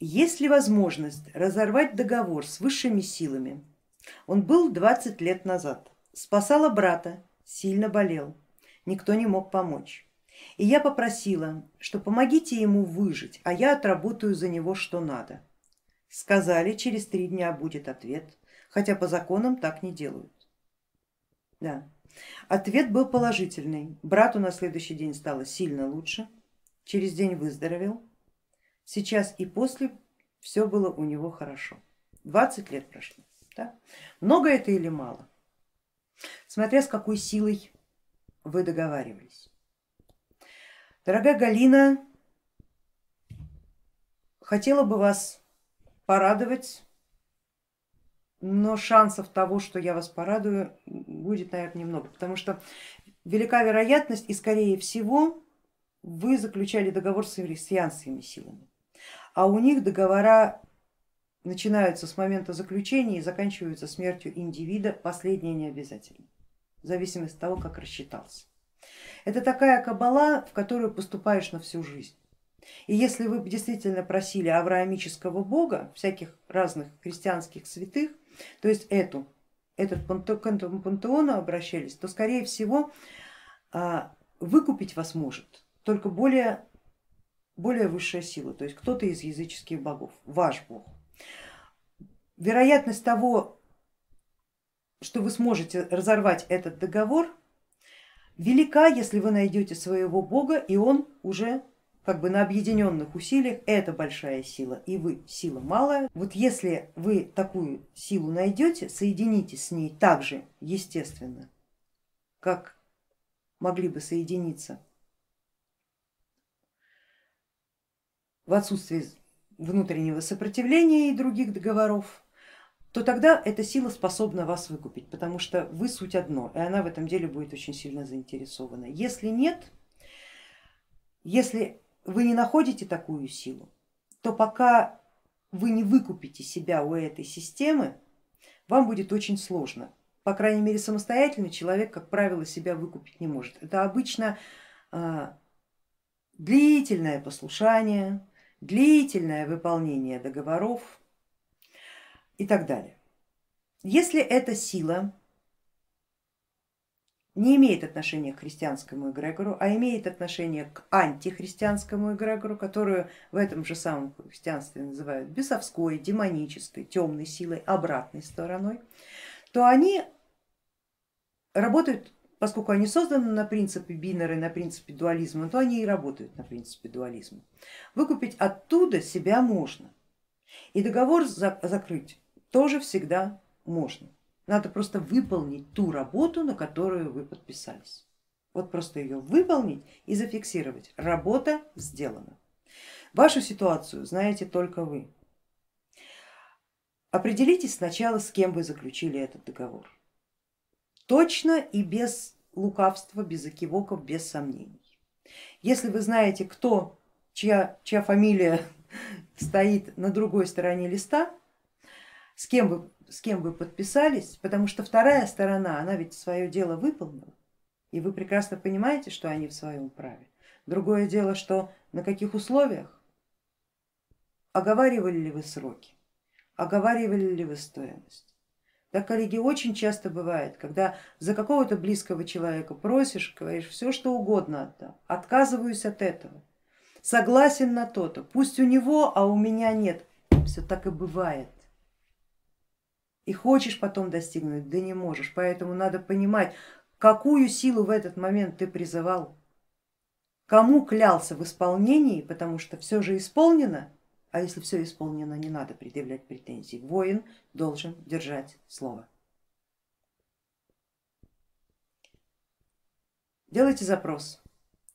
Есть ли возможность разорвать договор с высшими силами? Он был 20 лет назад, спасала брата, сильно болел, никто не мог помочь. И я попросила, что помогите ему выжить, а я отработаю за него что надо. Сказали, через три дня будет ответ, хотя по законам так не делают. Да. Ответ был положительный. Брату на следующий день стало сильно лучше, через день выздоровел. Сейчас и после все было у него хорошо. 20 лет прошло. Да? Много это или мало? Смотря с какой силой вы договаривались. Дорогая Галина, хотела бы вас порадовать, но шансов того, что я вас порадую, будет, наверное, немного, потому что велика вероятность и скорее всего вы заключали договор с христианскими силами, а у них договора начинаются с момента заключения и заканчиваются смертью индивида, последнее не обязательно, в зависимости от того, как рассчитался. Это такая кабала, в которую поступаешь на всю жизнь. И если вы действительно просили авраамического бога, всяких разных христианских святых, то есть эту, этот этому пантеону обращались, то скорее всего а, выкупить вас может только более, более высшая сила, то есть кто-то из языческих богов, ваш бог. Вероятность того, что вы сможете разорвать этот договор, велика, если вы найдете своего бога и он уже как бы на объединенных усилиях это большая сила и вы сила малая. Вот если вы такую силу найдете, соединитесь с ней так же естественно, как могли бы соединиться в отсутствии внутреннего сопротивления и других договоров, то тогда эта сила способна вас выкупить, потому что вы суть одно, и она в этом деле будет очень сильно заинтересована. Если нет, если вы не находите такую силу, то пока вы не выкупите себя у этой системы, вам будет очень сложно. По крайней мере самостоятельно человек, как правило, себя выкупить не может. Это обычно а, длительное послушание, длительное выполнение договоров и так далее. Если эта сила не имеет отношения к христианскому эгрегору, а имеет отношение к антихристианскому эгрегору, которую в этом же самом христианстве называют бесовской, демонической, темной силой, обратной стороной, то они работают, поскольку они созданы на принципе бинары, на принципе дуализма, то они и работают на принципе дуализма. Выкупить оттуда себя можно и договор закрыть тоже всегда можно. Надо просто выполнить ту работу, на которую вы подписались. Вот просто ее выполнить и зафиксировать. Работа сделана. Вашу ситуацию знаете только вы. Определитесь сначала, с кем вы заключили этот договор. Точно и без лукавства, без экивоков, без сомнений. Если вы знаете, кто, чья, чья фамилия стоит на другой стороне листа, с кем вы с кем вы подписались, потому что вторая сторона, она ведь свое дело выполнила, и вы прекрасно понимаете, что они в своем праве. Другое дело, что на каких условиях, оговаривали ли вы сроки, оговаривали ли вы стоимость. Так, коллеги, очень часто бывает, когда за какого-то близкого человека просишь, говоришь, все что угодно отдам, отказываюсь от этого, согласен на то-то, пусть у него, а у меня нет. Все так и бывает и хочешь потом достигнуть, да не можешь. Поэтому надо понимать, какую силу в этот момент ты призывал, кому клялся в исполнении, потому что все же исполнено, а если все исполнено, не надо предъявлять претензий. Воин должен держать слово. Делайте запрос,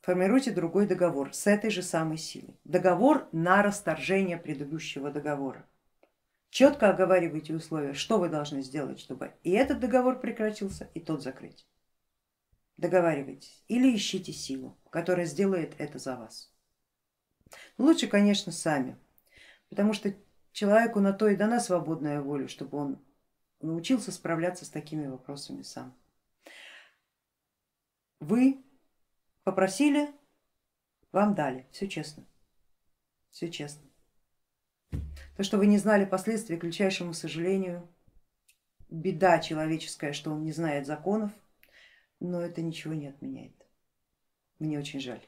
формируйте другой договор с этой же самой силой. Договор на расторжение предыдущего договора четко оговаривайте условия, что вы должны сделать, чтобы и этот договор прекратился, и тот закрыть. Договаривайтесь или ищите силу, которая сделает это за вас. Лучше, конечно, сами, потому что человеку на то и дана свободная воля, чтобы он научился справляться с такими вопросами сам. Вы попросили, вам дали, все честно, все честно. То, что вы не знали последствий, к величайшему сожалению, беда человеческая, что он не знает законов, но это ничего не отменяет. Мне очень жаль.